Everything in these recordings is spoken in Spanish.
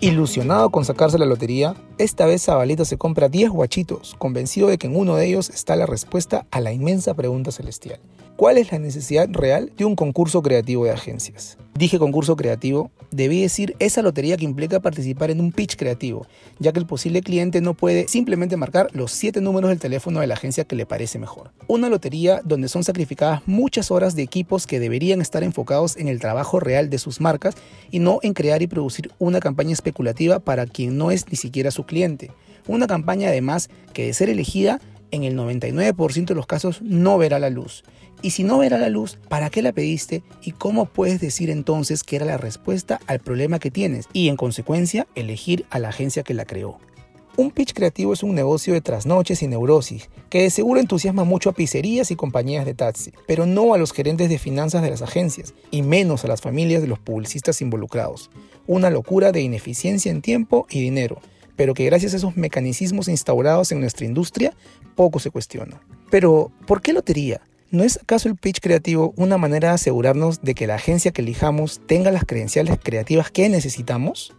Ilusionado con sacarse la lotería, esta vez Zabalita se compra 10 guachitos, convencido de que en uno de ellos está la respuesta a la inmensa pregunta celestial. ¿Cuál es la necesidad real de un concurso creativo de agencias? Dije concurso creativo, debí decir esa lotería que implica participar en un pitch creativo, ya que el posible cliente no puede simplemente marcar los 7 números del teléfono de la agencia que le parece mejor. Una lotería donde son sacrificadas muchas horas de equipos que deberían estar enfocados en el trabajo real de sus marcas y no en crear y producir una campaña especulativa para quien no es ni siquiera su cliente. Una campaña además que de ser elegida en el 99% de los casos no verá la luz. Y si no verá la luz, ¿para qué la pediste? ¿Y cómo puedes decir entonces que era la respuesta al problema que tienes? Y en consecuencia, elegir a la agencia que la creó. Un pitch creativo es un negocio de trasnoches y neurosis, que de seguro entusiasma mucho a pizzerías y compañías de taxi, pero no a los gerentes de finanzas de las agencias, y menos a las familias de los publicistas involucrados. Una locura de ineficiencia en tiempo y dinero, pero que gracias a esos mecanicismos instaurados en nuestra industria, poco se cuestiona. Pero, ¿por qué lotería? ¿No es acaso el pitch creativo una manera de asegurarnos de que la agencia que elijamos tenga las credenciales creativas que necesitamos?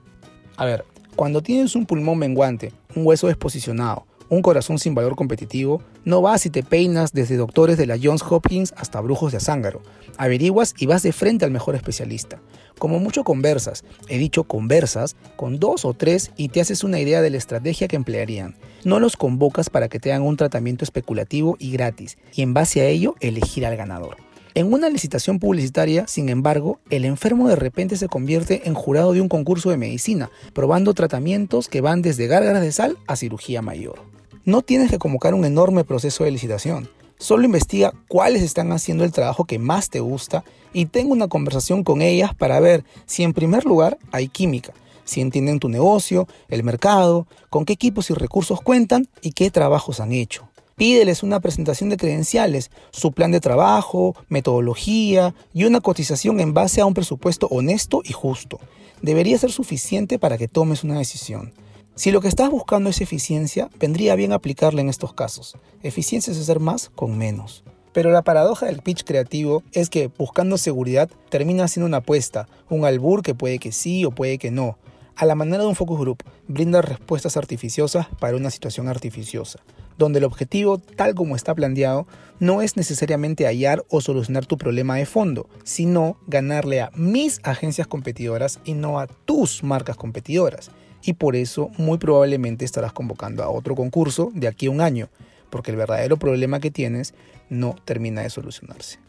A ver, cuando tienes un pulmón menguante, un hueso desposicionado, un corazón sin valor competitivo, no vas y te peinas desde doctores de la Johns Hopkins hasta brujos de Azángaro. Averiguas y vas de frente al mejor especialista. Como mucho conversas, he dicho conversas, con dos o tres y te haces una idea de la estrategia que emplearían. No los convocas para que te hagan un tratamiento especulativo y gratis, y en base a ello elegir al ganador. En una licitación publicitaria, sin embargo, el enfermo de repente se convierte en jurado de un concurso de medicina, probando tratamientos que van desde gárgaras de sal a cirugía mayor. No tienes que convocar un enorme proceso de licitación. Solo investiga cuáles están haciendo el trabajo que más te gusta y tenga una conversación con ellas para ver si en primer lugar hay química, si entienden tu negocio, el mercado, con qué equipos y recursos cuentan y qué trabajos han hecho. Pídeles una presentación de credenciales, su plan de trabajo, metodología y una cotización en base a un presupuesto honesto y justo. Debería ser suficiente para que tomes una decisión. Si lo que estás buscando es eficiencia, vendría bien aplicarla en estos casos. Eficiencia es hacer más con menos. Pero la paradoja del pitch creativo es que buscando seguridad termina siendo una apuesta, un albur que puede que sí o puede que no. A la manera de un focus group, brinda respuestas artificiosas para una situación artificiosa, donde el objetivo, tal como está planteado, no es necesariamente hallar o solucionar tu problema de fondo, sino ganarle a mis agencias competidoras y no a tus marcas competidoras y por eso muy probablemente estarás convocando a otro concurso de aquí a un año, porque el verdadero problema que tienes no termina de solucionarse.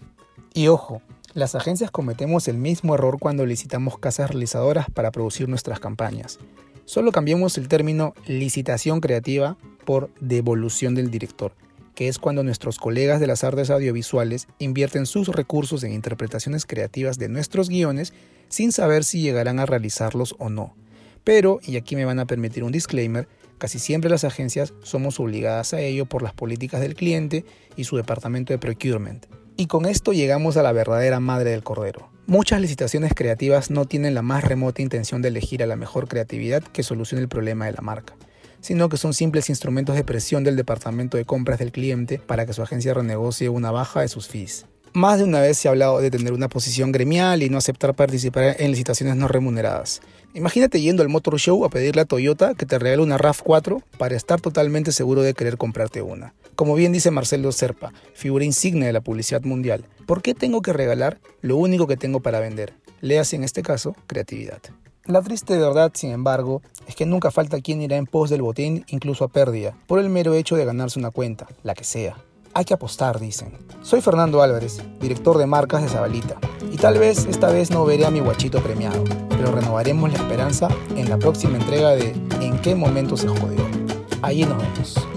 Y ojo, las agencias cometemos el mismo error cuando licitamos casas realizadoras para producir nuestras campañas. Solo cambiamos el término licitación creativa por devolución del director, que es cuando nuestros colegas de las artes audiovisuales invierten sus recursos en interpretaciones creativas de nuestros guiones sin saber si llegarán a realizarlos o no. Pero, y aquí me van a permitir un disclaimer, casi siempre las agencias somos obligadas a ello por las políticas del cliente y su departamento de procurement. Y con esto llegamos a la verdadera madre del cordero. Muchas licitaciones creativas no tienen la más remota intención de elegir a la mejor creatividad que solucione el problema de la marca, sino que son simples instrumentos de presión del departamento de compras del cliente para que su agencia renegocie una baja de sus fees. Más de una vez se ha hablado de tener una posición gremial y no aceptar participar en licitaciones no remuneradas. Imagínate yendo al Motor Show a pedirle a Toyota que te regale una RAV4 para estar totalmente seguro de querer comprarte una. Como bien dice Marcelo Serpa, figura insignia de la publicidad mundial, ¿por qué tengo que regalar lo único que tengo para vender? Léase en este caso, creatividad. La triste verdad, sin embargo, es que nunca falta quien irá en pos del botín incluso a pérdida, por el mero hecho de ganarse una cuenta, la que sea. Hay que apostar, dicen. Soy Fernando Álvarez, director de marcas de Zabalita, y tal vez esta vez no veré a mi guachito premiado, pero renovaremos la esperanza en la próxima entrega de ¿En qué momento se jodió? Allí nos vemos.